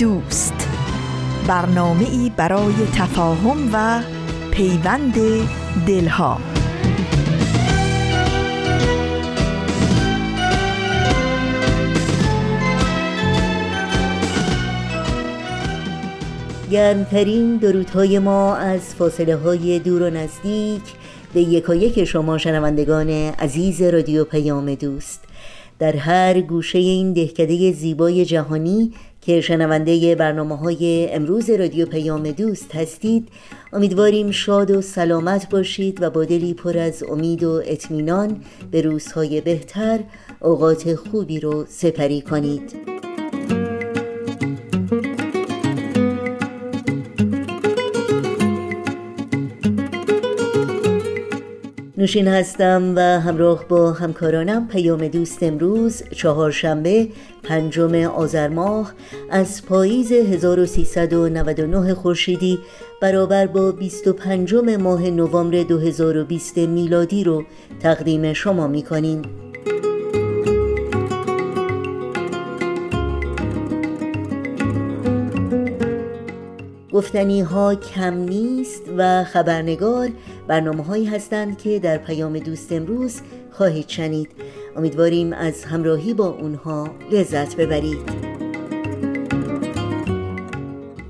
دوست. برنامه ای برای تفاهم و پیوند دلها. گرمترین درودهای ما از فاصله های دور و نزدیک به یکایک شما شنوندگان عزیز رادیو پیام دوست. در هر گوشه این دهکده زیبای جهانی که شنونده برنامه های امروز رادیو پیام دوست هستید. امیدواریم شاد و سلامت باشید و با دلی پر از امید و اطمینان به روزهای بهتر اوقات خوبی رو سپری کنید. نوشین هستم و همراه با همکارانم پیام دوست امروز چهارشنبه پنجم آذر ماه از پاییز 1399 خورشیدی برابر با 25 ماه نوامبر 2020 میلادی رو تقدیم شما می‌کنیم. گفتنی ها کم نیست و خبرنگار برنامه هایی هستند که در پیام دوست امروز خواهید شنید. امیدواریم از همراهی با اونها لذت ببرید.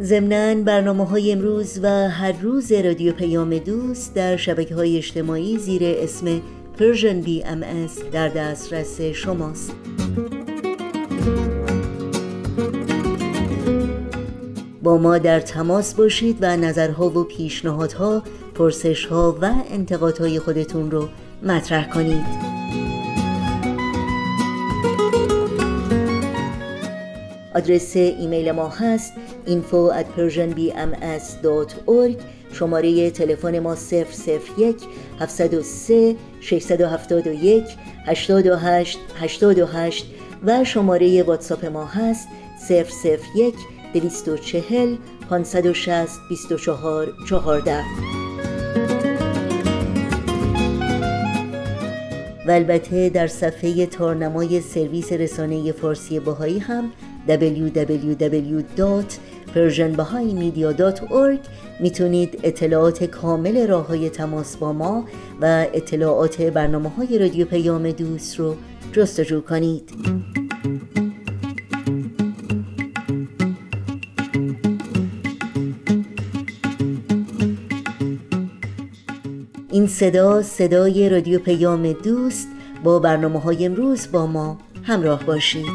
ضمنا برنامه های امروز و هر روز رادیو پیام دوست در شبکه های اجتماعی زیر اسم Persian BMS در دسترس شماست. با ما در تماس باشید و نظرها و پیشنهادها پرسشها و انتقادهای خودتون رو مطرح کنید. آدرس ایمیل ما هست info at persianbms.org شماره تلفن ما 001 703 671 828 828 و شماره واتساپ ما هست 001 240 560 24 14 و البته در صفحه تارنمای سرویس رسانه فارسی باهایی هم www.persianbahaimedia.org می‌تونید اطلاعات کامل راه های تماس با ما و اطلاعات برنامه های رادیو پیام دوست رو جستجو کنید. صدا صدای رادیو پیام دوست. با برنامه های امروز با ما همراه باشید.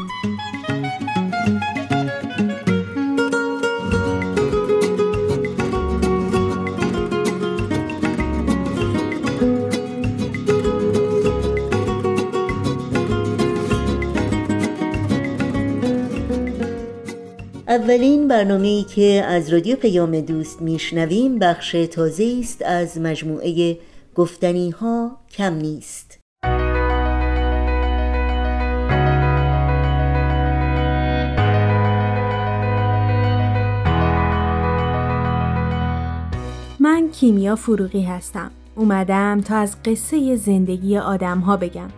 اولین برنامه ای که از رادیو پیام دوست میشنویم بخش تازه است از مجموعه گفتنی ها کم نیست. من کیمیا فروغی هستم. اومدم تا از قصه زندگی آدم ها بگم.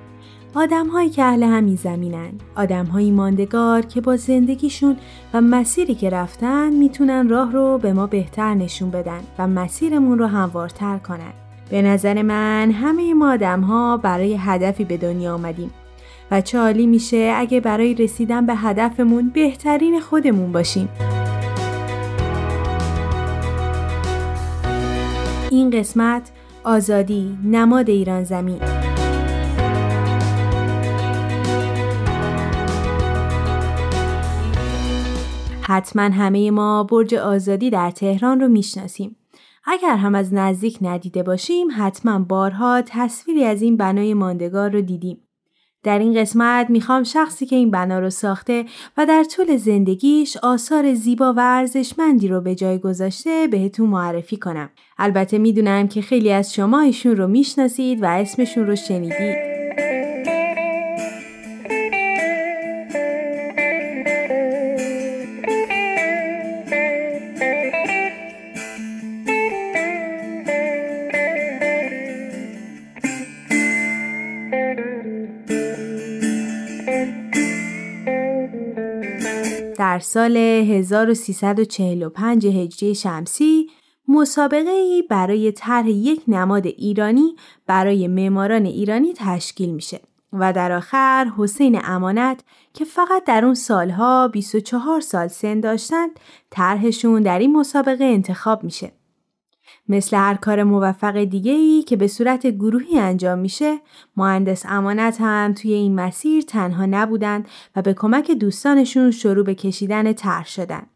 آدم هایی که اهل همین زمینن. آدم هایی ماندگار که با زندگیشون و مسیری که رفتن می‌تونن راه رو به ما بهتر نشون بدن و مسیرمون رو هموارتر کنن. به نظر من همه ما آدم ها برای هدفی به دنیا آمدیم. و چه عالی میشه اگه برای رسیدن به هدفمون بهترین خودمون باشیم. این قسمت آزادی نماد ایران زمین. حتما همه ما برج آزادی در تهران رو می‌شناسیم. اگر هم از نزدیک ندیده باشیم حتما بارها تصویری از این بنای ماندگار رو دیدیم. در این قسمت می‌خوام شخصی که این بنا رو ساخته و در طول زندگیش آثار زیبا و ارزشمندی رو به جای گذاشته بهتون معرفی کنم. البته می‌دونم که خیلی از شما ایشون رو می‌شناسید و اسمشون رو شنیدید. در سال 1345 هجری شمسی مسابقه ای برای طرح یک نماد ایرانی برای معماران ایرانی تشکیل میشه و در آخر حسین امانت که فقط در اون سالها 24 سال سن داشتند طرحشون در این مسابقه انتخاب میشه. مثل هر کار موفق دیگه ای که به صورت گروهی انجام میشه، مهندس امانت هم توی این مسیر تنها نبودند و به کمک دوستانشون شروع به کشیدن طرح شدن.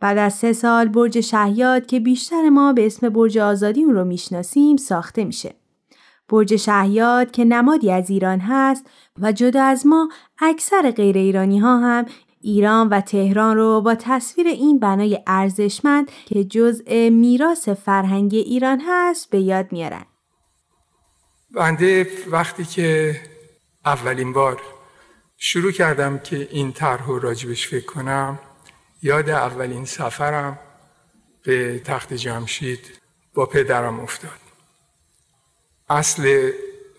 بعد از سه سال برج شهیاد که بیشتر ما به اسم برج آزادی اون رو می‌شناسیم ساخته میشه. برج شهیاد که نمادی از ایران هست و جدا از ما اکثر غیر ایرانی ها هم ایران و تهران رو با تصویر این بنای ارزشمند که جزء میراث فرهنگی ایران هست به یاد میارن. بنده وقتی که اولین بار شروع کردم که این طرح راجبش فکر کنم یاد اولین سفرم به تخت جمشید با پدرم افتاد اصل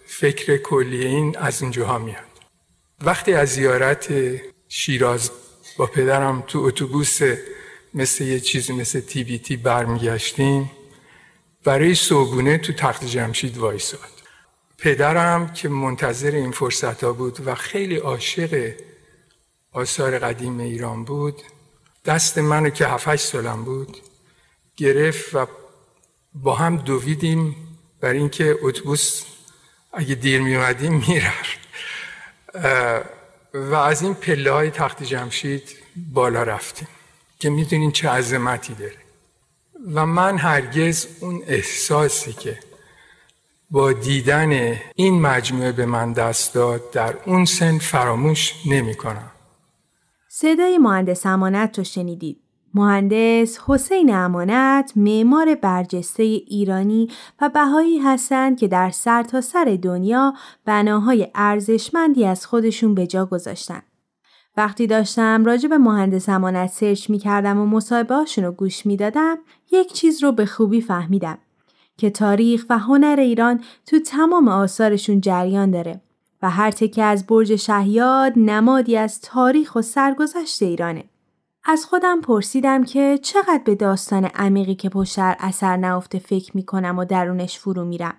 فکر کلی این از اینجاها میاد وقتی از زیارت شیراز با پدرم تو اتوبوس مثل یه چیزی مثل تی بی تی برمیگشتیم. برای صبحونه تو تخت جمشید وایساد. پدرم که منتظر این فرصت ها بود و خیلی عاشق آثار قدیم ایران بود دست منو که هفتش سالم بود گرفت و با هم دویدیم برای اینکه اتوبوس اگه دیر می اومدیم می‌رفت و از این پله های تخت جمشید بالا رفتیم که می‌دونین چه عظمتی داره و من هرگز اون احساسی که با دیدن این مجموعه به من دست داد در اون سن فراموش نمی کنم. صدای مهندس امانت رو شنیدید. مهندس حسین امانت معمار برجسته ایرانی و بهایی هستند که در سرتاسر سر دنیا بناهای ارزشمندی از خودشون به جا گذاشتن. وقتی داشتم راجع به مهندس امانت سرچ می کردم و مصاحبه رو گوش می دادم، یک چیز رو به خوبی فهمیدم که تاریخ و هنر ایران تو تمام آثارشون جریان داره و هر تکه از برج شهیاد نمادی از تاریخ و سرگذشت ایرانه. از خودم پرسیدم که چقدر به داستان عمیقی که پشتر اثر نافته فکر می کنم و درونش فرو میرم.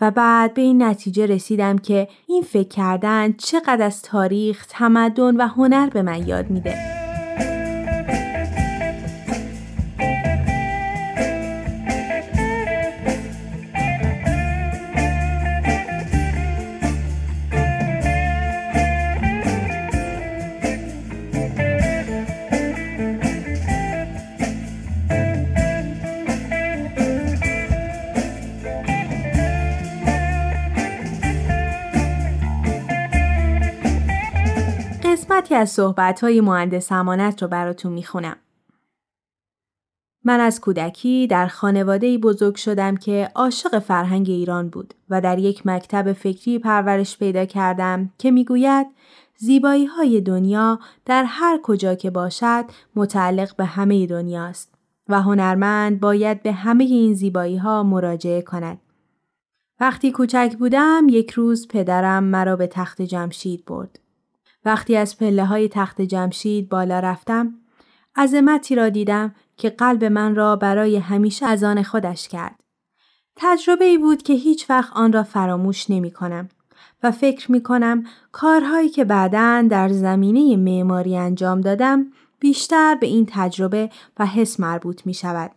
و بعد به این نتیجه رسیدم که این فکر کردن چقدر از تاریخ، تمدن و هنر به من یاد میده. قسمتی از صحبتهای مهندس امانت رو براتون می‌خونم. من از کودکی در خانواده بزرگ شدم که عاشق فرهنگ ایران بود و در یک مکتب فکری پرورش پیدا کردم که می‌گوید زیبایی های دنیا در هر کجا که باشد متعلق به همه دنیاست و هنرمند باید به همه این زیبایی ها مراجعه کند. وقتی کوچک بودم یک روز پدرم مرا به تخت جمشید برد. وقتی از پله های تخت جمشید بالا رفتم عظمتی را دیدم که قلب من را برای همیشه از آن خودش کرد. تجربه ای بود که هیچ وقت آن را فراموش نمی کنم و فکر می کنم کارهایی که بعدا در زمینه معماری انجام دادم بیشتر به این تجربه و حس مربوط می شود.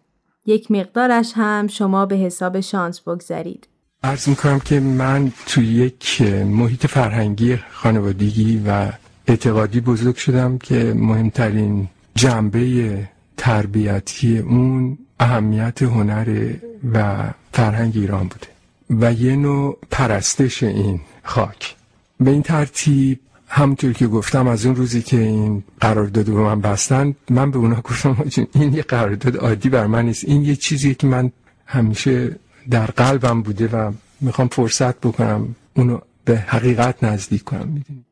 یک مقدارش هم شما به حساب شانس بگذارید. ارز می‌کنم که من توی یک محیط فرهنگی خانوادگی و اعتقادی بزرگ شدم که مهمترین جنبه تربیتی اون اهمیت هنر و فرهنگ ایران بوده و یه نوع پرستش این خاک. به این ترتیب همونطور که گفتم از اون روزی که این قرارداد به من بستن من به اونا گفتم این یه قرارداد عادی بر من نیست. این یه چیزی که من همیشه در قلبم بوده و می‌خوام فرصت بکنم اونو به حقیقت نزدیک کنم می‌دونی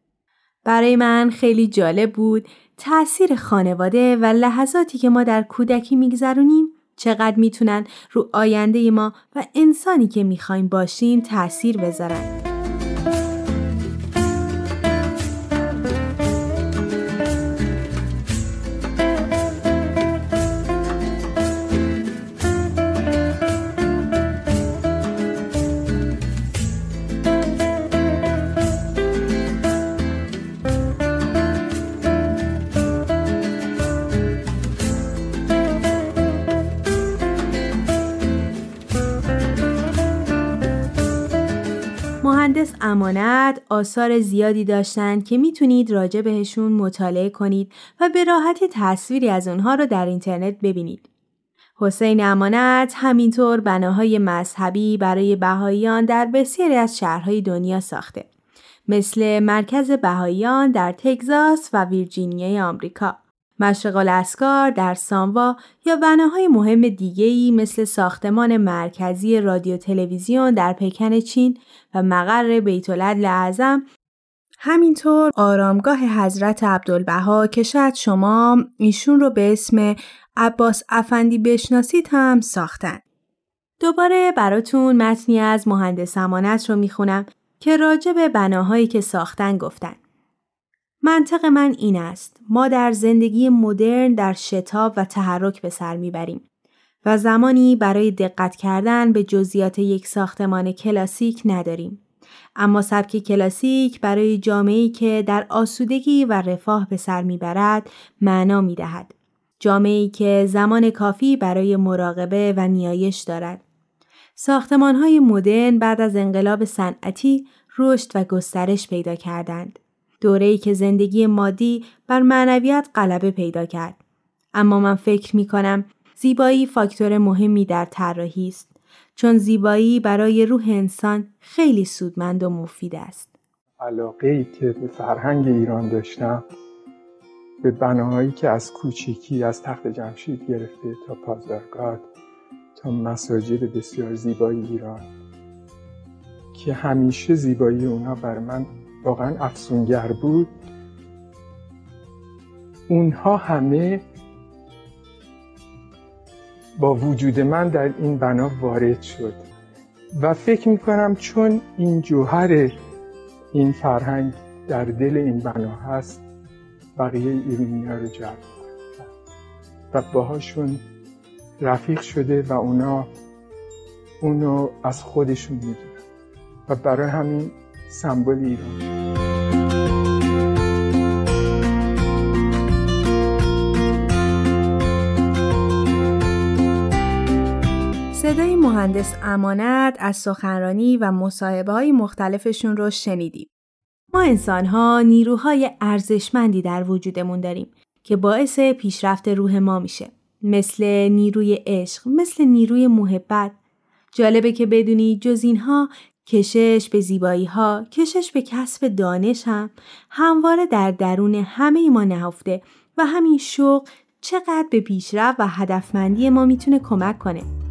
برای من خیلی جالب بود تأثیر خانواده و لحظاتی که ما در کودکی میگذرونیم چقدر می‌تونن رو آینده ما و انسانی که می‌خوایم باشیم تأثیر بذارن. مهندس امانت آثار زیادی داشتند که می‌تونید راجع بهشون مطالعه کنید و به راحتی تصویری از اونها رو در اینترنت ببینید. حسین امانت همینطور بناهای مذهبی برای بهاییان در بسیاری از شهرهای دنیا ساخته. مثل مرکز بهاییان در تگزاس و ویرجینیای آمریکا. مشرق الاسکار در ساموا یا بناهای مهم دیگه‌ای مثل ساختمان مرکزی رادیو تلویزیون در پکن چین و مقر بیت اعظم همینطور آرامگاه حضرت عبدالبها که شاید شما ایشون رو به اسم عباس افندی بشناسید هم ساختن. دوباره براتون متنی از مهندس امانت رو می‌خونم که راجع به بناهایی که ساختن گفتن. منطق من این است. ما در زندگی مدرن در شتاب و تحرک به سر می‌بریم و زمانی برای دقت کردن به جزئیات یک ساختمان کلاسیک نداریم. اما سبک کلاسیک برای جامعه‌ای که در آسودگی و رفاه به سر می‌برد معنا می‌دهد. جامعه‌ای که زمان کافی برای مراقبه و نیایش دارد. ساختمانهای مدرن بعد از انقلاب صنعتی رشد و گسترش پیدا کردند. دوره‌ای که زندگی مادی بر معنویت غلبه پیدا کرد. اما من فکر می کنم زیبایی فاکتور مهمی در طراحی است چون زیبایی برای روح انسان خیلی سودمند و مفید است. علاقه ای که به فرهنگ ایران داشتم به بناهایی که از کوچیکی از تخت جمشید گرفته تا پازارگاد تا مساجد بسیار زیبایی ایران که همیشه زیبایی اونا بر من واقعا افسونگر بود. اونها همه با وجود من در این بنا وارد شد. و فکر می‌کنم چون این جوهر این فرهنگ در دل این بنا هست بقیه ایرانی ها رو جلب و باهاشون رفیق شده و اونا اونو از خودشون می‌دونن. و برای همین سمبل ایران صدای مهندس امانت از سخنرانی و مصاحبه های مختلفشون رو شنیدیم. ما انسان ها نیروهای ارزشمندی در وجودمون داریم که باعث پیشرفت روح ما میشه. مثل نیروی عشق، مثل نیروی محبت. جالبه که بدونی جز اینها کشش به زیبایی ها، کشش به کسب دانش هم همواره در درون همه ما نهفته و همین شوق چقدر به پیشرفت و هدفمندی ما می‌تونه کمک کنه.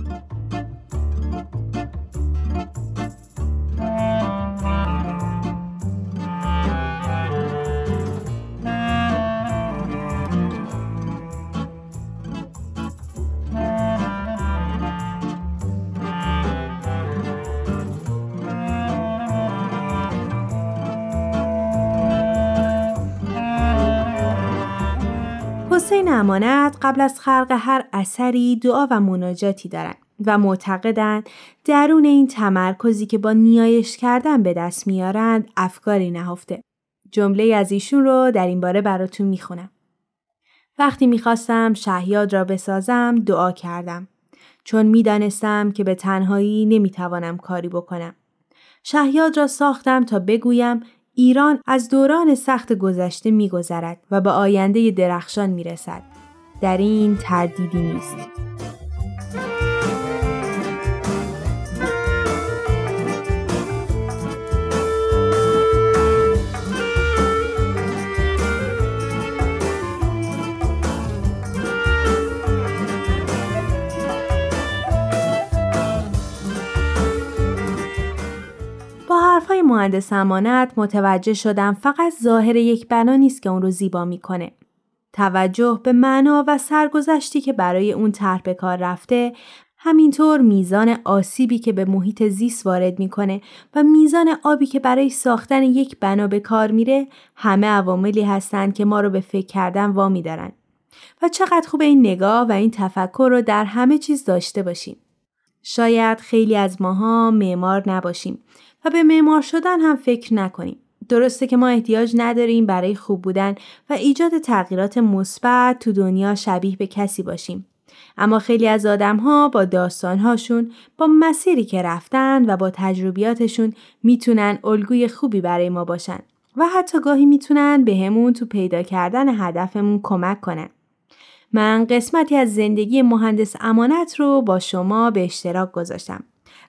حسین امانت قبل از خلق هر اثری دعا و مناجاتی دارند و معتقدند درون این تمرکزی که با نیایش کردن به دست میارند افکاری نهفته. جمله از ایشون رو در این باره براتون می‌خونم. وقتی می‌خواستم شهیاد را بسازم دعا کردم. چون می‌دانستم که به تنهایی نمی‌توانم کاری بکنم. شهیاد را ساختم تا بگویم ایران از دوران سخت گذشته میگذرد و به آینده درخشان می‌رسد. در این تردیدی نیست. مهندس امانت متوجه شدم فقط ظاهر یک بنا نیست که اون رو زیبا می‌کنه. توجه به معنا و سرگذشتی که برای اون طرح به کار رفته همینطور میزان آسیبی که به محیط زیست وارد می‌کنه و میزان آبی که برای ساختن یک بنا به کار میره همه عواملی هستند که ما رو به فکر کردن وامی دارن و چقدر خوب این نگاه و این تفکر رو در همه چیز داشته باشیم. شاید خیلی از ماها معمار نباشیم و به معمار شدن هم فکر نکنیم. درسته که ما احتیاج نداریم برای خوب بودن و ایجاد تغییرات مثبت تو دنیا شبیه به کسی باشیم. اما خیلی از آدم ها با داستانهاشون با مسیری که رفتن و با تجربیاتشون می‌تونن الگوی خوبی برای ما باشن و حتی گاهی می‌تونن به همون تو پیدا کردن هدفمون کمک کنن. من قسمتی از زندگی مهندس امانت رو با شما به اشتراک گذاشتم.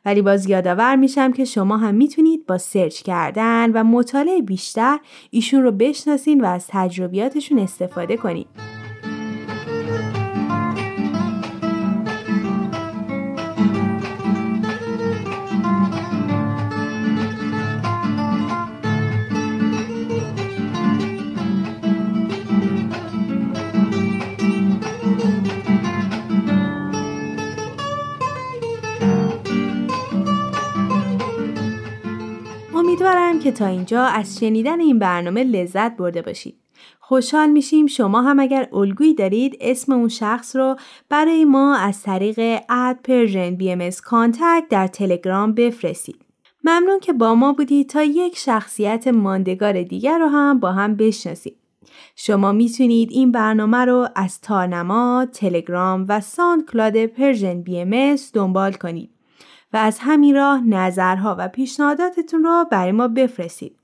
ولی باز یادآور میشم که شما هم می‌تونید با سرچ کردن و مطالعه بیشتر ایشون رو بشناسین و از تجربیاتشون استفاده کنید. امیدوارم که تا اینجا از شنیدن این برنامه لذت برده باشید. خوشحال میشیم شما هم اگر الگویی دارید اسم اون شخص رو برای ما از طریق at Persian BMS در تلگرام بفرستید. ممنون که با ما بودید تا یک شخصیت ماندگار دیگر رو هم با هم بشناسید. شما می‌تونید این برنامه رو از تارنما، تلگرام و SoundCloud Persian BMS دنبال کنید. و از همین راه نظرها و پیشنهاداتتون رو برای ما بفرستید.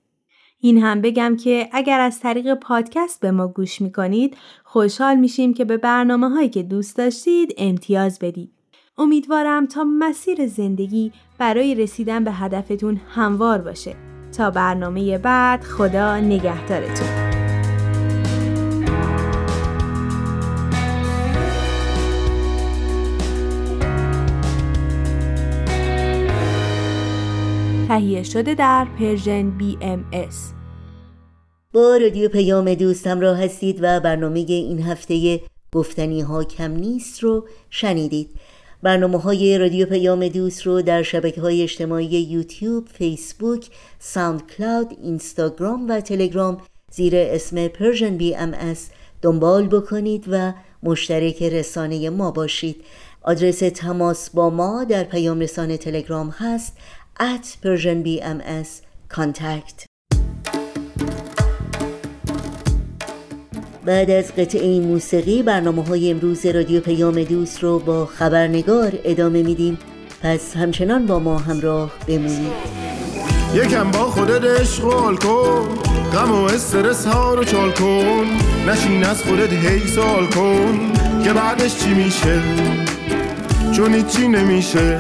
این هم بگم که اگر از طریق پادکست به ما گوش می‌کنید خوشحال میشیم که به برنامه هایی که دوست داشتید امتیاز بدید. امیدوارم تا مسیر زندگی برای رسیدن به هدفتون هموار باشه. تا برنامه بعد خدا نگهدارتون. تهیه شده در Persian BMS با رادیو پیام دوست همراه هستید و برنامه این هفته گفتنی ها کم نیست رو شنیدید. برنامه های رادیو پیام دوست رو در شبکه های اجتماعی یوتیوب، فیسبوک، SoundCloud، اینستاگرام و تلگرام زیر اسم Persian BMS دنبال بکنید و مشترک رسانه ما باشید. آدرس تماس با ما در پیام رسانه تلگرام هست at Persian BMS contact. بعد از قطعه موسیقی برنامه های امروز رادیو پیام دوست رو با خبرنگار ادامه میدیم. پس همچنان با ما همراه بمونید. یکم با خودت اشغال کن غم و استرس ها رو چال کن. نشین از خودت هی سال کن که بعدش چی میشه؟ چون هیچی نمیشه.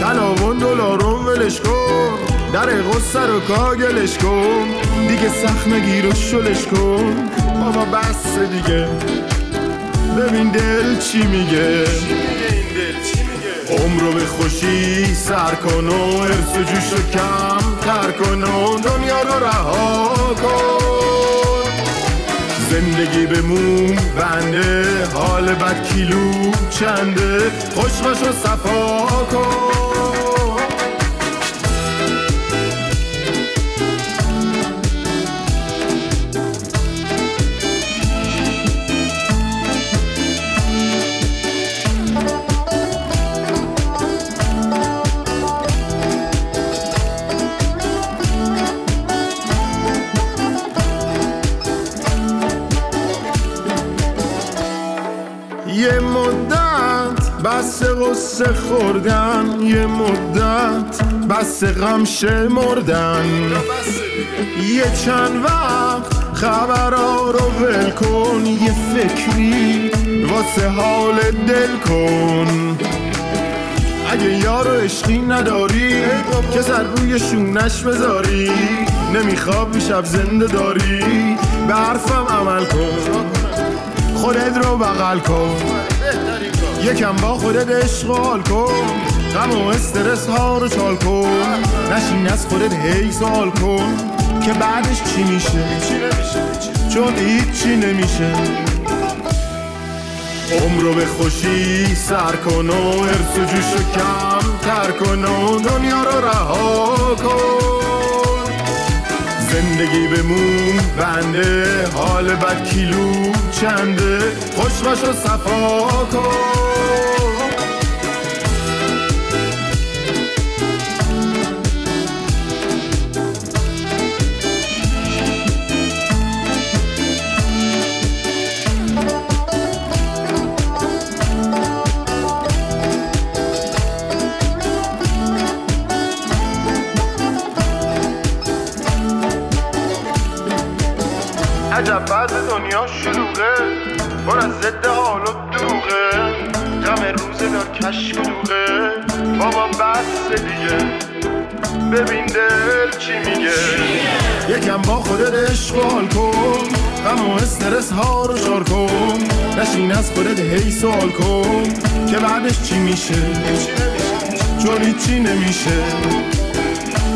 تلاون دلارون ولش کن. در غصه رو کاگلش کن. دیگه سخت نگیر و شلش کن. بابا بس دیگه. ببین دل چی میگه. عمرو به خوشی سر کن و ارس و جوش رو کم تر کن و دنیا رو رها کن. زندگی بمون بنده حال بد کیلو چنده؟ خوشمش رو صفا کن. غصه خوردن یه مدت بس غم مردن. یه چند وقت خبرها رو ول کن یه فکری واسه حال دل کن. اگه یارو عشقی نداری که سر روی شونش بذاری. نمیخواب شب زنده داری به حرفم عمل کن. خودت رو بغل کن. یکم با خودت اشغال کن. غم و استرس ها رو چال کن. نشین از خودت هی سال کن. که بعدش چی میشه؟ چون هیچی نمیشه. عمر رو به خوشی سر کن و ارس و جوش کم تر کن و دنیا رو رها کن. زندگی بمون بنده حال بد کیلو چنده؟ خوش باش و صفا کن. پر از ضد حال و دروغه غم روزه دار کشک دوغه بابا بس دیگه ببین دل چی میگه یکم با خودت عشق کن. غم و استرس ها رو شار کن. نشین از خودت هی سوال کن. که بعدش چی میشه؟ چون هیچی نمیشه.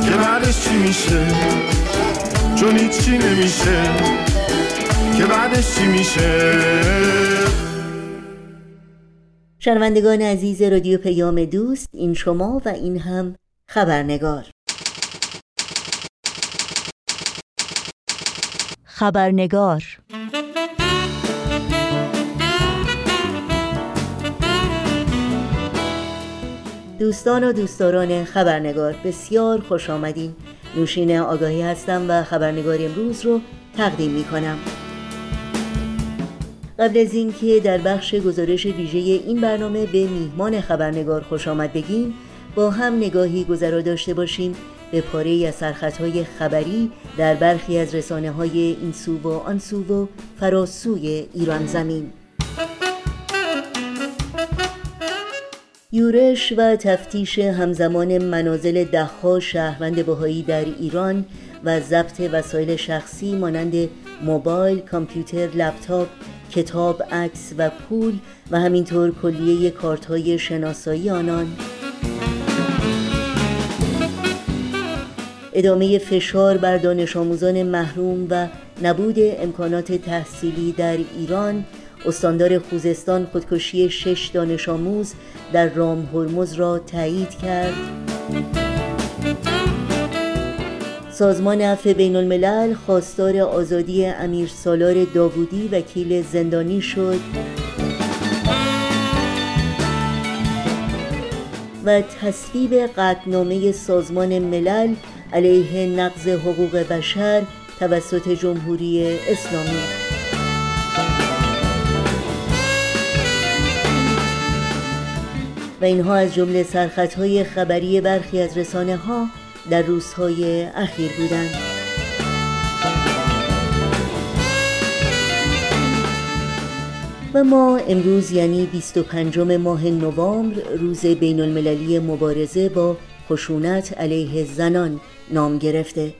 که بعدش چی میشه؟ چون هیچی نمیشه. که بعدش چی میشه؟ شنوندگان عزیز رادیو پیام دوست این شما و این هم خبرنگار. خبرنگار. دوستان و دوستداران خبرنگار بسیار خوش آمدین. نوشین آگاهی هستم و خبرنگار امروز رو تقدیم می کنم قبل از اینکه در بخش گزارش ویژه این برنامه به میهمان خبرنگار خوش آمد بگیم با هم نگاهی گذرا داشته باشیم. به پاره از سرخطهای خبری در برخی از رسانه های این سو و آن سو و فراسوی ایران زمین. یورش و تفتیش همزمان منازل دهها شهروند بهایی در ایران و ضبط وسایل شخصی مانند موبایل، کامپیوتر، لپتاپ، کتاب، عکس و پول و همینطور کلیه کارت های شناسایی آنان. ادامه فشار بر دانش آموزان محروم و نبود امکانات تحصیلی در ایران استاندار خوزستان خودکشی شش دانش آموز در رام هرمز را تایید کرد. سازمان عفو بین الملل خواستار آزادی امیر سالار داوودی وکیل زندانی شد. و تصویب قطنامه سازمان ملل علیه نقض حقوق بشر توسط جمهوری اسلامی. و اینها از جمله سرخطهای خبری برخی از رسانه ها در روزهای اخیر بودند و ما امروز یعنی 25 ماه نوامبر روز بین المللی مبارزه با خشونت علیه زنان نام گرفته.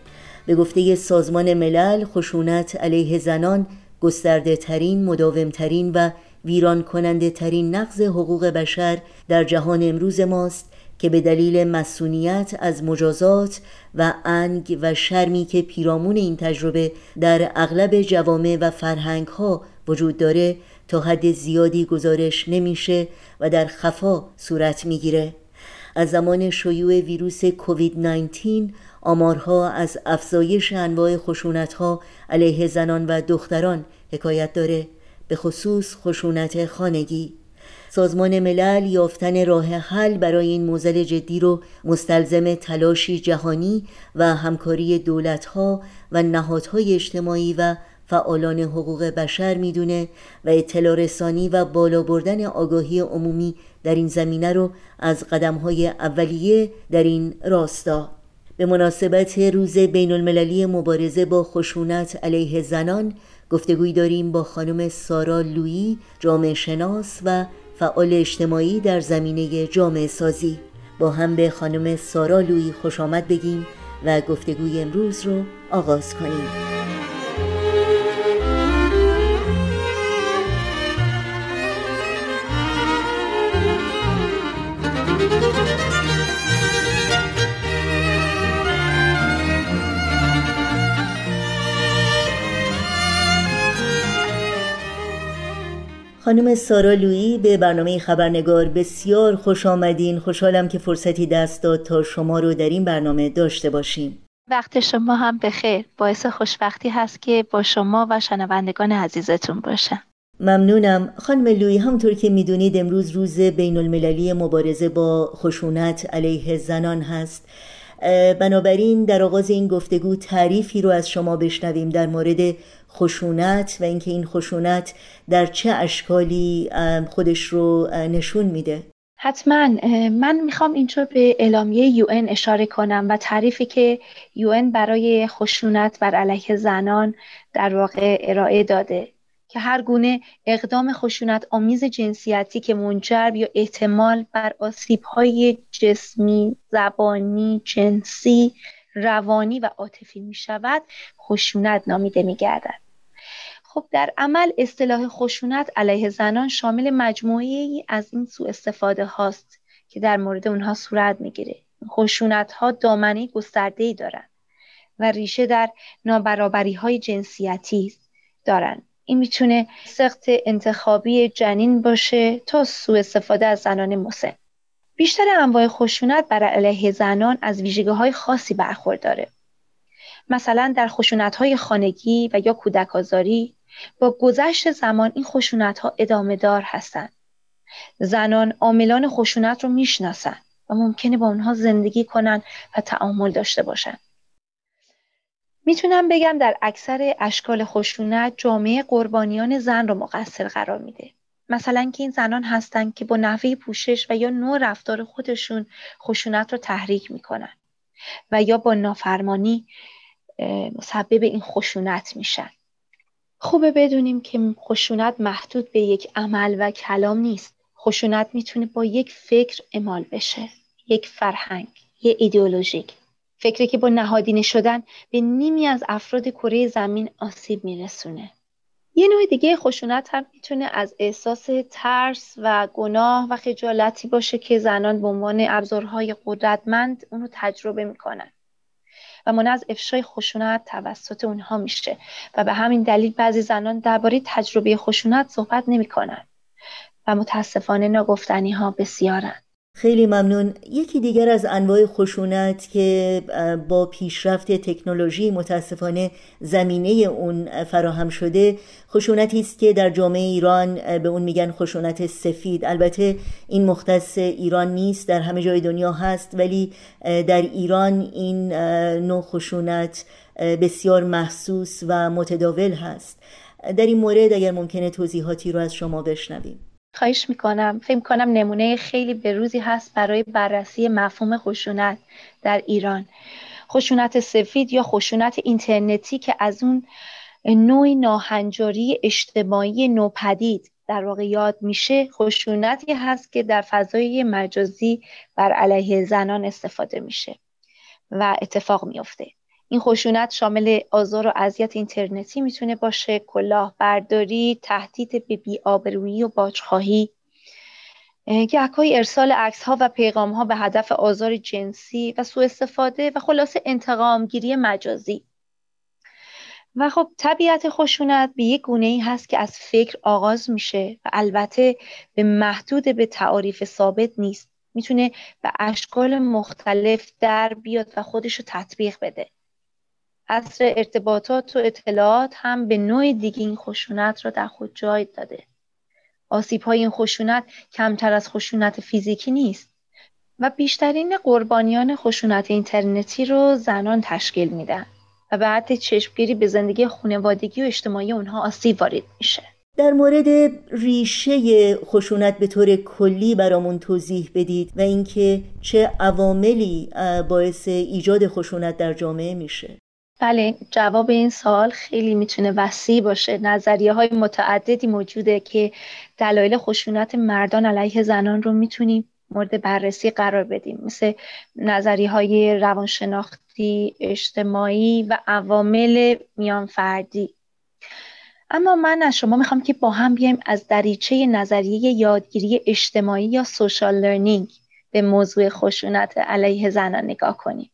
به گفته سازمان ملل خشونت علیه زنان گسترده ترین مداوم ترین و ویران کننده ترین نقض حقوق بشر در جهان امروز ماست. که به دلیل مسئولیت از مجازات و انگ و شرمی که پیرامون این تجربه در اغلب جوامع و فرهنگ ها وجود داره تا حد زیادی گزارش نمیشه و در خفا صورت می‌گیره. از زمان شیوع ویروس کووید 19 آمارها از افزایش انواع خشونتها علیه زنان و دختران حکایت داره به خصوص خشونت خانگی. سازمان ملل یافتن راه حل برای این موزل جدی رو مستلزم تلاشی جهانی و همکاری دولتها و نهادهای اجتماعی و فعالان حقوق بشر می‌دونه و اطلاع رسانی و بالا بردن آگاهی عمومی در این زمینه رو از قدمهای اولیه در این راستا. به مناسبت روز بین المللی مبارزه با خشونت علیه زنان گفتگوی داریم با خانم سارا لویی جامعه شناس و فعال اجتماعی در زمینه جامعه سازی. با هم به خانم سارا لویی خوش آمد بگیم و گفتگوی امروز رو آغاز کنیم. خانم سارا لویی به برنامه خبرنگار بسیار خوش آمدین. خوشحالم که فرصتی دست داد تا شما رو در این برنامه داشته باشیم. وقت شما هم بخیر باعث خوشبختی هست که با شما و شنوندگان عزیزتون باشم ممنونم. خانم لوی همطور که می‌دونید امروز روز بین المللی مبارزه با خشونت علیه زنان هست. بنابراین در آغاز این گفتگو تعریفی رو از شما بشنویم در مورد خشونت و اینکه این خشونت در چه اشکالی خودش رو نشون میده. حتما. من می‌خوام اینجا به اعلامیه یو اشاره کنم و تعریفی که یو برای خشونت بر علیه زنان در واقع ارائه داده که هر گونه اقدام خشونت آمیز جنسیتی که منجر یا احتمال بر های جسمی، زبانی، جنسی، روانی و عاطفی می شود خشونت نامیده می گردد. خب در عمل اصطلاح خشونت علیه زنان شامل مجموعه ای از این سوء استفاده هاست که در مورد اونها صورت می‌گیره. خشونت ها دامنه گسترده ای دارند و ریشه در نابرابری های جنسیتی دارند. این می‌تونه سخت انتخابی جنین باشه تا سوء استفاده از زنان مسن. بیشتر انواع خشونت بر علیه زنان از ویژگی های خاصی برخورداره. مثلا در خشونت های خانگی و یا کودک آزاری با گذشت زمان این خشونت ها ادامه دار هستند. زنان عاملان خشونت رو می‌شناسند و ممکنه با اونها زندگی کنند و تعامل داشته باشند. می‌تونم بگم در اکثر اشکال خشونت جامعه قربانیان زن رو مقصر قرار میده. مثلا که این زنان هستند که با نحوه پوشش و یا نوع رفتار خودشون خشونت رو تحریک می‌کنن و یا با نافرمانی مسبب این خشونت میشن. خوبه بدونیم که خشونت محدود به یک عمل و کلام نیست. خشونت می‌تونه با یک فکر اعمال بشه. یک فرهنگ، یک ایدئولوژیک. فکری که با نهادینه شدن به نیمی از افراد کره زمین آسیب میرسونه. یه نوع دیگه خشونت هم می‌تونه از احساس ترس و گناه و خجالتی باشه که زنان به عنوان ابزارهای قدرتمند اونو تجربه می‌کنن. و مانع از افشای خشونت توسط اونها میشه. و به همین دلیل بعضی زنان درباره تجربه خشونت صحبت نمی‌کنن. و متاسفانه ناگفتنی ها بسیارن. خیلی ممنون. یکی دیگر از انواع خشونت که با پیشرفت تکنولوژی متاسفانه زمینه اون فراهم شده خشونتی است که در جامعه ایران به اون میگن خشونت سفید. البته این مختص ایران نیست در همه جای دنیا هست ولی در ایران این نوع خشونت بسیار محسوس و متداول هست. در این مورد اگر ممکنه توضیحاتی رو از شما بشنویم. خواهش می‌کنم. فکر کنم نمونه خیلی بروزی هست برای بررسی مفهوم خشونت در ایران. خشونت سفید یا خشونت اینترنتی که از اون نوعی ناهنجاری اجتماعی نوپدید در واقع یاد میشه خشونتی هست که در فضای مجازی بر علیه زنان استفاده میشه و اتفاق میافته. این خشونت شامل آزار و اذیت اینترنتی می‌تونه باشه کلاهبرداری تهدید به بیآبرویی و باجخواهی. گهگاهی ارسال عکس ها و پیغام ها به هدف آزار جنسی و سوء استفاده و خلاصه انتقامگیری مجازی. و خب طبیعت خشونت به یک گونه ای هست که از فکر آغاز میشه و البته به محدود به تعاریف ثابت نیست. می‌تونه به اشکال مختلف در بیاد و خودش رو تطبیق بده. عصر ارتباطات و اطلاعات هم به نوع دیگه این خشونت را در خود جای داده. آسیب های این خشونت کمتر از خشونت فیزیکی نیست و بیشترین قربانیان خشونت اینترنتی رو زنان تشکیل میدن و بعد چشمگیری به زندگی خانوادگی و اجتماعی اونها آسیب وارد میشه. در مورد ریشه خشونت به طور کلی برامون توضیح بدید و اینکه چه عواملی باعث ایجاد خشونت در جامعه میشه بله جواب این سوال خیلی می‌تونه وسیع باشه. نظریه های متعددی موجوده که دلایل خشونت مردان علیه زنان رو می‌تونیم مورد بررسی قرار بدیم. مثل نظریه های روانشناختی اجتماعی و عوامل میان فردی اما من از شما می‌خوام که با هم بیایم از دریچه نظریه یادگیری اجتماعی یا سوشال لرنینگ به موضوع خشونت علیه زنان نگاه کنیم.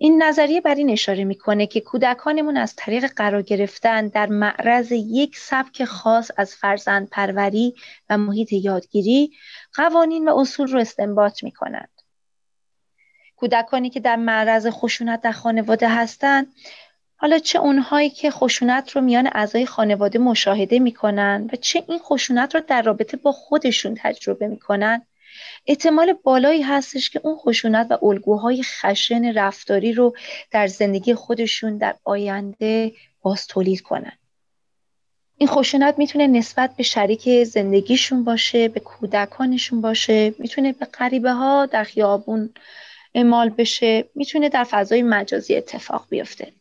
این نظریه بر این اشاره می‌کنه که کودکانمون از طریق قرار گرفتن در معرض یک سبک خاص از فرزند پروری و محیط یادگیری قوانین و اصول رو استنباط می‌کنند. کودکانی که در معرض خشونت در خانواده هستند حالا چه اونهایی که خشونت رو میان اعضای خانواده مشاهده می‌کنن و چه این خشونت رو در رابطه با خودشون تجربه می‌کنن احتمال بالایی هستش که اون خشونت و الگوهای خشن رفتاری رو در زندگی خودشون در آینده باز تولید کنن. این خشونت می‌تونه نسبت به شریک زندگیشون باشه به کودکانشون باشه می‌تونه به غریبه ها در خیابون اعمال بشه می‌تونه در فضای مجازی اتفاق بیفته.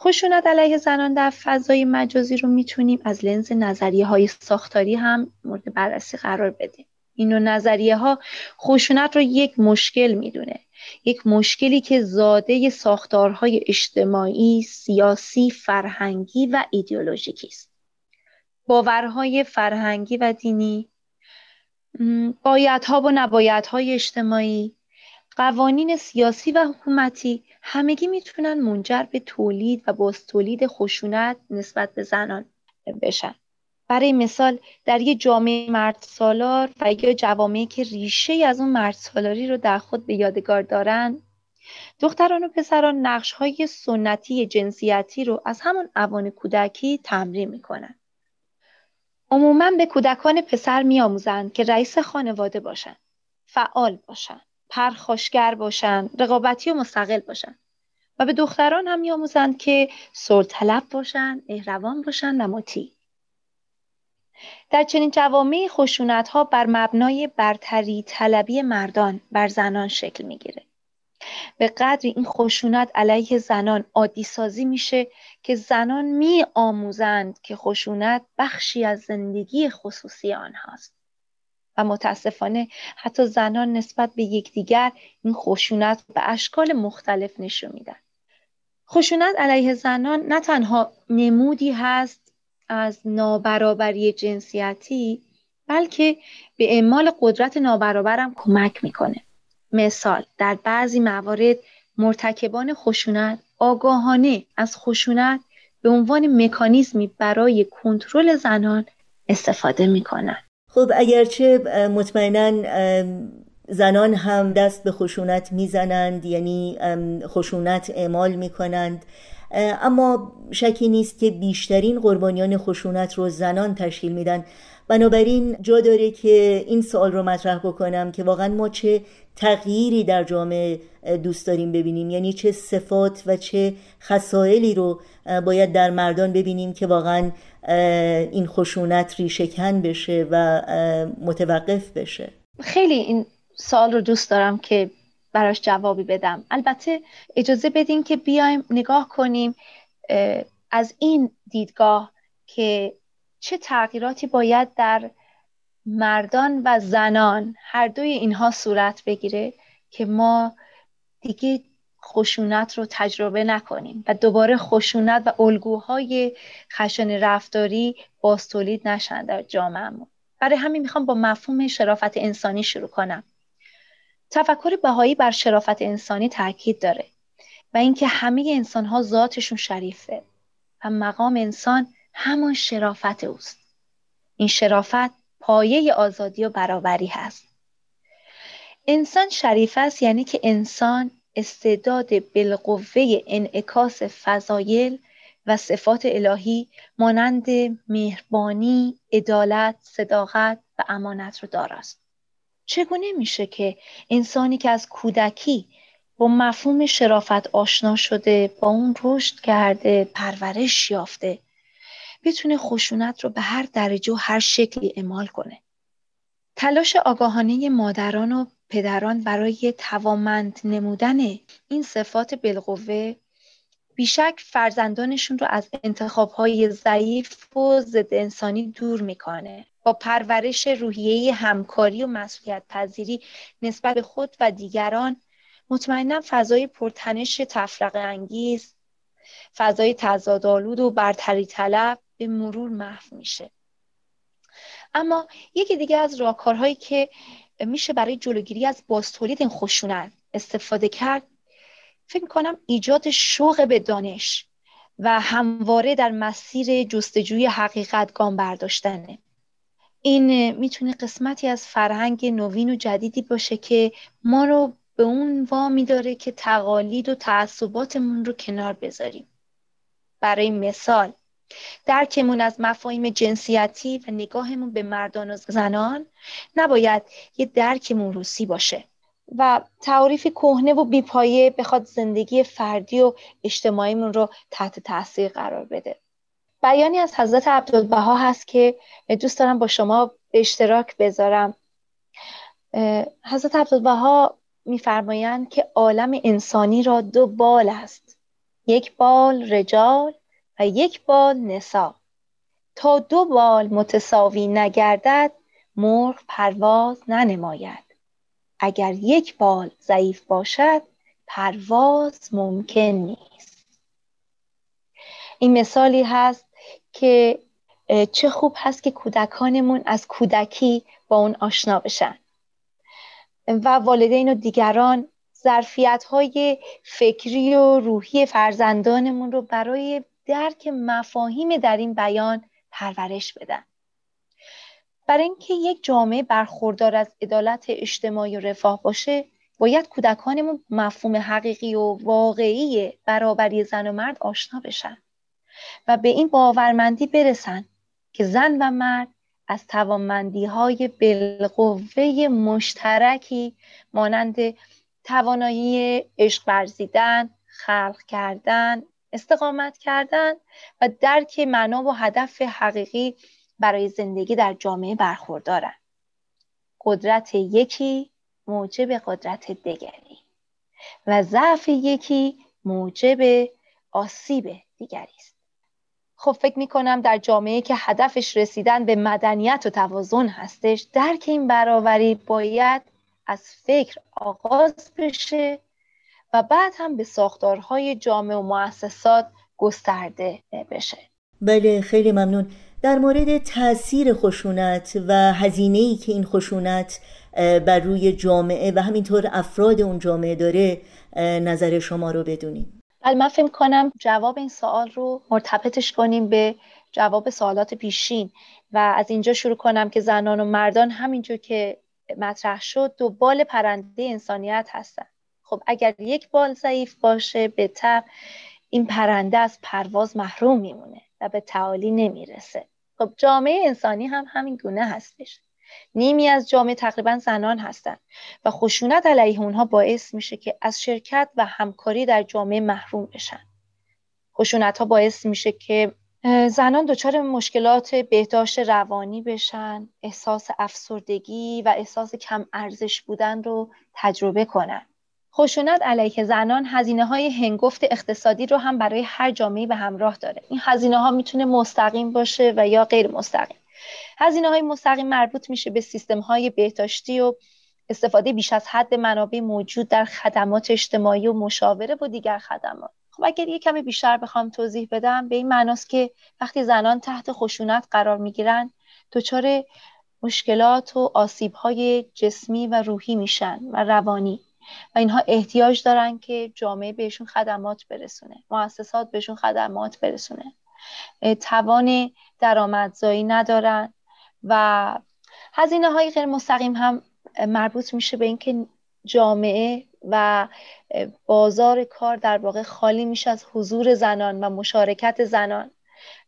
خشونت علیه زنان در فضای مجازی رو می‌تونیم از لنز نظریه های ساختاری هم مورد بررسی قرار بدیم. این نظریه ها خشونت رو یک مشکل می‌دونه یک مشکلی که زاده ساختارهای اجتماعی، سیاسی، فرهنگی و ایدئولوژیکی است. باورهای فرهنگی و دینی، بایدها و نبایدهای اجتماعی، قوانین سیاسی و حکومتی همگی می‌تونن منجر به تولید و باز تولید خشونت نسبت به زنان بشن. برای مثال در یه جامعه مرد سالار و یا جوامعی که ریشه از اون مرد سالاری رو در خود به یادگار دارن دختران و پسران نقش های سنتی جنسیتی رو از همون اوان کودکی تمرین می‌کنن. عموما به کودکان پسر میآموزند که رئیس خانواده باشند، فعال باشند، پرخاشگر باشند، رقابتی و مستقل باشند. و به دختران هم میآموزند که سرطلب باشند، اهروان باشند و مطیع. در چنین جوامع خشونت ها بر مبنای برتری طلبی مردان بر زنان شکل می‌گیره. به قدری این خشونت علیه زنان عادی سازی میشه که زنان می آموزند که خشونت بخشی از زندگی خصوصی آنهاست. و متاسفانه حتی زنان نسبت به یکدیگر این خشونت به اشکال مختلف نشون میدن. خشونت علیه زنان نه تنها نمودی هست از نابرابری جنسیتی بلکه به اعمال قدرت نابرابرم کمک می‌کنه. مثال در بعضی موارد مرتکبان خشونت آگاهانه از خشونت به عنوان مکانیزمی برای کنترل زنان استفاده می‌کنن خب اگرچه مطمئنا زنان هم دست به خشونت می‌زنند یعنی خشونت اعمال می‌کنند اما شکی نیست که بیشترین قربانیان خشونت رو زنان تشکیل میدن. بنابراین جا داره که این سوال رو مطرح بکنم که واقعا ما چه تغییری در جامعه دوست داریم ببینیم؟ یعنی چه صفات و چه خصائلی رو باید در مردان ببینیم که واقعا این خشونت ریشهکن بشه و متوقف بشه؟ خیلی این سال رو دوست دارم که براش جوابی بدم. البته اجازه بدین که بیایم نگاه کنیم از این دیدگاه که چه تغییراتی باید در مردان و زنان هر دوی اینها صورت بگیره که ما دیگه خشونت رو تجربه نکنیم و دوباره خشونت و الگوهای خشن رفتاری باز تولید نشن در جامعهمون. برای همین می‌خوام با مفهوم شرافت انسانی شروع کنم. تفکر بهایی بر شرافت انسانی تاکید داره و اینکه همه انسان ها ذاتشون شریفه و مقام انسان همان شرافت اوست این شرافت پایه آزادی و برابری هست انسان شریف است یعنی که انسان استعداد بالقوه انعکاس فضایل و صفات الهی مانند مهربانی، عدالت، صداقت و امانت رو داراست. چگونه میشه که انسانی که از کودکی با مفهوم شرافت آشنا شده با اون رشد کرده پرورش یافته بتونه خشونت رو به هر درجه و هر شکلی اعمال کنه. تلاش آگاهانه مادران و پدران برای توامند نمودن این صفات بالقوه بیشک فرزندانشون رو از انتخابهای ضعیف و ضد انسانی دور می‌کنه. با پرورش روحیه همکاری و مسئولیت پذیری نسبت به خود و دیگران مطمئنا فضای پرتنش تفرق انگیز فضای تضادآلود و برتری طلب به مرور محو میشه. اما یکی دیگه از راهکارهایی که میشه برای جلوگیری از بازتولید این خشونت استفاده کرد فکر کنم ایجاد شوق به دانش و همواره در مسیر جستجوی حقیقت گام برداشتنه. این می‌تونه قسمتی از فرهنگ نوین و جدیدی باشه که ما رو به اون وامی داره که تقالید و تعصباتمون رو کنار بذاریم. برای مثال درکمون از مفاهیم جنسیتی و نگاهمون به مردان و زنان نباید یه درک موروسی باشه و تعریف کهنه و بیپایه بخواد زندگی فردی و اجتماعیمون رو تحت تاثیر قرار بده. بیانی از حضرت عبدالبها هست که دوست دارم با شما اشتراک بذارم. حضرت عبدالبها میفرمایند که عالم انسانی را دو بال است. یک بال رجال و یک بال نسا. تا دو بال متساوی نگردد مرغ پرواز ننماید. اگر یک بال ضعیف باشد پرواز ممکن نیست. این مثالی هست که چه خوب هست که کودکانمون از کودکی با اون آشنا بشن. و والدین و دیگران ظرفیت های فکری و روحی فرزندانمون رو برای درک مفاهیم در این بیان پرورش بدن. برای اینکه یک جامعه برخوردار از عدالت اجتماعی و رفاه باشه باید کودکانمون مفهوم حقیقی و واقعی برابری زن و مرد آشنا بشن. و به این باورمندی برسن که زن و مرد از توانمندی های بالقوه مشترکی مانند توانایی عشق ورزیدن، خلق کردن، استقامت کردن و درک معنا و هدف حقیقی برای زندگی در جامعه برخوردارن. قدرت یکی موجب قدرت دیگری و ضعف یکی موجب آسیب دیگری است. خب فکر می کنم در جامعه که هدفش رسیدن به مدنیت و توازن هستش درک این برابری باید از فکر آغاز بشه و بعد هم به ساختارهای جامعه و مؤسسات گسترده بشه. بله خیلی ممنون. در مورد تاثیر خشونت و هزینه ای که این خشونت بر روی جامعه و همینطور افراد اون جامعه داره نظر شما رو بدونیم من فکر کنم جواب این سوال رو مرتبطش کنیم به جواب سوالات پیشین و از اینجا شروع کنم که زنان و مردان همینجور که مطرح شد دو بال پرنده انسانیت هستن. خب اگر یک بال ضعیف باشه به طب این پرنده از پرواز محروم میمونه و به تعالی نمی‌رسه. خب جامعه انسانی هم همین گونه هستش. نیمی از جامعه تقریبا زنان هستند و خشونت علیه اونها باعث میشه که از شرکت و همکاری در جامعه محروم بشن. خشونت ها باعث میشه که زنان دچار مشکلات بهداشت روانی بشن احساس افسردگی و احساس کم ارزش بودن رو تجربه کنن. خشونت علیه زنان هزینه های هنگفت اقتصادی رو هم برای هر جامعه به همراه داره. این هزینه ها می‌تونه مستقیم باشه و یا غیر مستقیم. هزینه های مستقیم مربوط میشه به سیستم های بهداشتی و استفاده بیش از حد منابع موجود در خدمات اجتماعی و مشاوره و دیگر خدمات. خب اگر یه کمی بیشتر بخوام توضیح بدم به این معناست که وقتی زنان تحت خشونت قرار می‌گیرن دچار مشکلات و آسیب های جسمی و روحی میشن و روانی و اینها احتیاج دارن که جامعه بهشون خدمات برسونه مؤسسات بهشون خدمات برسونه. توان درآمدزایی ندارن و هزینه های غیر مستقیم هم مربوط میشه به اینکه جامعه و بازار کار در واقع خالی میشه از حضور زنان و مشارکت زنان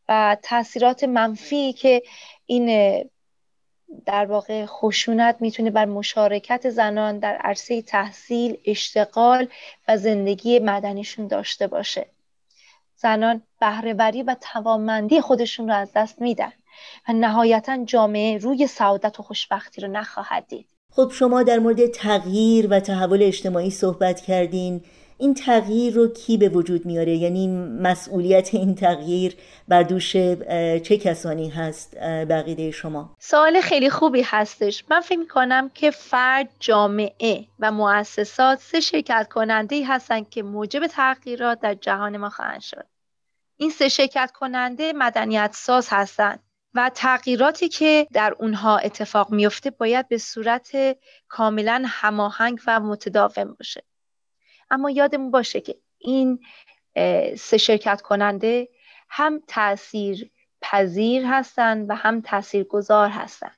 و تاثیرات منفی که این در واقع خشونت می‌تونه بر مشارکت زنان در عرصه تحصیل، اشتغال و زندگی مدنیشون داشته باشه. زنان بهرهوری و توانمندی خودشون رو از دست میدن و نهایتا جامعه روی سعادت و خوشبختی رو نخواهد دید. خب شما در مورد تغییر و تحول اجتماعی صحبت کردین این تغییر رو کی به وجود میاره؟ یعنی مسئولیت این تغییر بر دوش چه کسانی هست بقیده شما؟ سوال خیلی خوبی هستش. من فکر کنم که فرد جامعه و مؤسسات سه شرکت کننده ای هستن که موجب تغییرات در جهان ما خواهند شد. این سه شرکت کننده مدنیت ساز هستند و تغییراتی که در اونها اتفاق میفته باید به صورت کاملا هماهنگ و متداوم باشه. اما یادمون باشه که این سه شرکت کننده هم تاثیر پذیر هستن و هم تأثیر گذار هستن.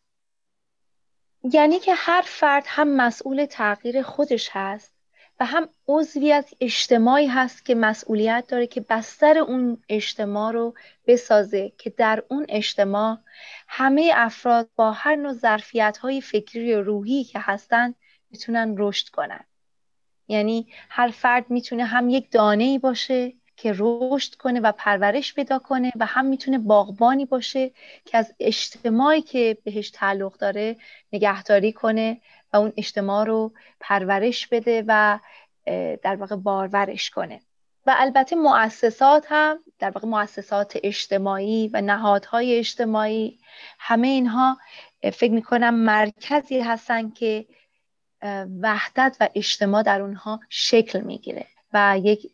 یعنی که هر فرد هم مسئول تغییر خودش هست و هم عضوی از اجتماعی هست که مسئولیت داره که بستر اون اجتماع رو بسازه که در اون اجتماع همه افراد با هر نوع ظرفیت های فکری و روحی که هستن می‌تونن رشد کنن. یعنی هر فرد می‌تونه هم یک دانه ای باشه که رشد کنه و پرورش پیدا کنه و هم می‌تونه باغبانی باشه که از اجتماعی که بهش تعلق داره نگهداری کنه و اون اجتماع رو پرورش بده و در واقع بارورش کنه. و البته مؤسسات هم در واقع مؤسسات اجتماعی و نهادهای اجتماعی همه اینها فکر می‌کنم مرکزی هستن که وحدت و اجتماع در اونها شکل می‌گیره و یک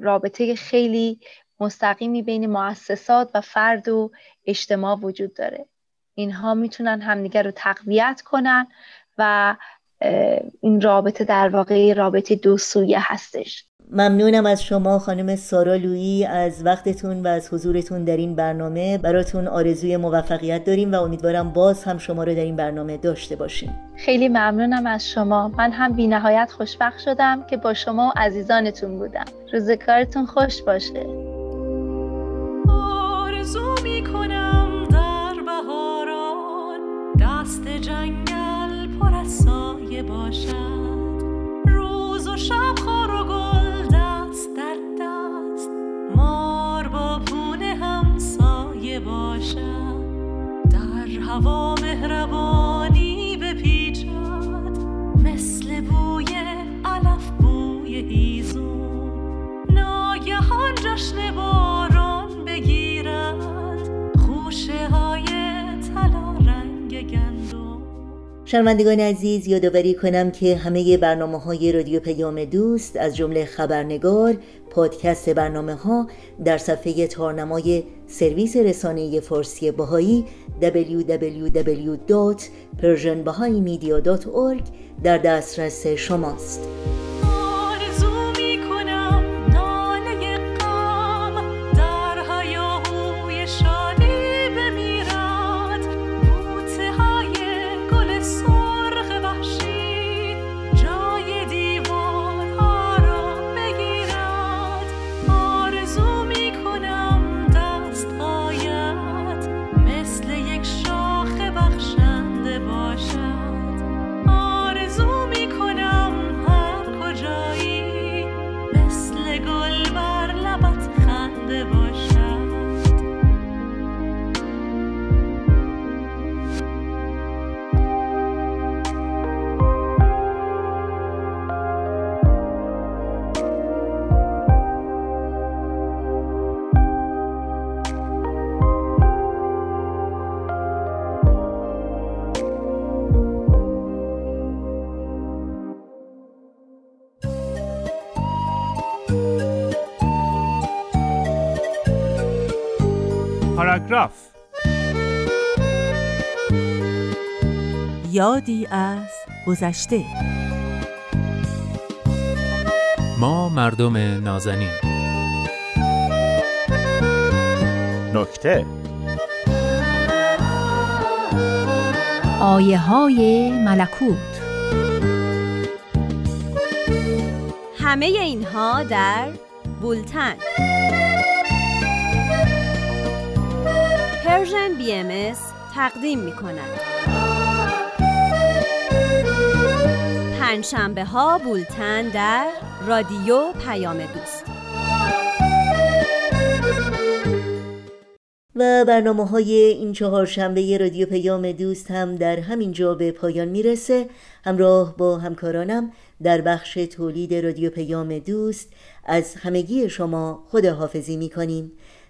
رابطه خیلی مستقیمی بین مؤسسات و فرد و اجتماع وجود داره. اینها می‌تونن همدیگر رو تقویت کنن و این رابطه در واقع رابطه دو سویه هستش. ممنونم از شما خانم سارا لویی از وقتتون و از حضورتون در این برنامه. براتون آرزوی موفقیت داریم و امیدوارم باز هم شما رو در این برنامه داشته باشیم. خیلی ممنونم از شما. من هم بی نهایت خوشبخت شدم که با شما و عزیزانتون بودم. روزگارتون خوش باشه. آرزو می کنم در بهاران دست جنگل پر از سایه باشد. روز و شب باشد در هوا مهربانی بپیچد. مثل بوی علف بوی هیزون ناگهان جشن باران شنوندگان عزیز یادآوری کنم که همه برنامه های رادیو پیام دوست از جمله خبرنگار پادکست برنامه ها در صفحه تارنمای سرویس رسانه فارسی باهایی www.persianbahaimedia.org در دسترس شماست. پاراگراف. یادی از گذشته. ما مردم نازنین. نکته. آیه های ملکوت. همه اینها در بولتن. Persian BMS تقدیم می کند پنجشنبه ها بولتن در رادیو پیام دوست. و برنامه های این چهار شنبه رادیو پیام دوست هم در همین جا به پایان می‌رسه. همراه با همکارانم در بخش تولید رادیو پیام دوست از همگی شما خداحافظی می‌کنیم.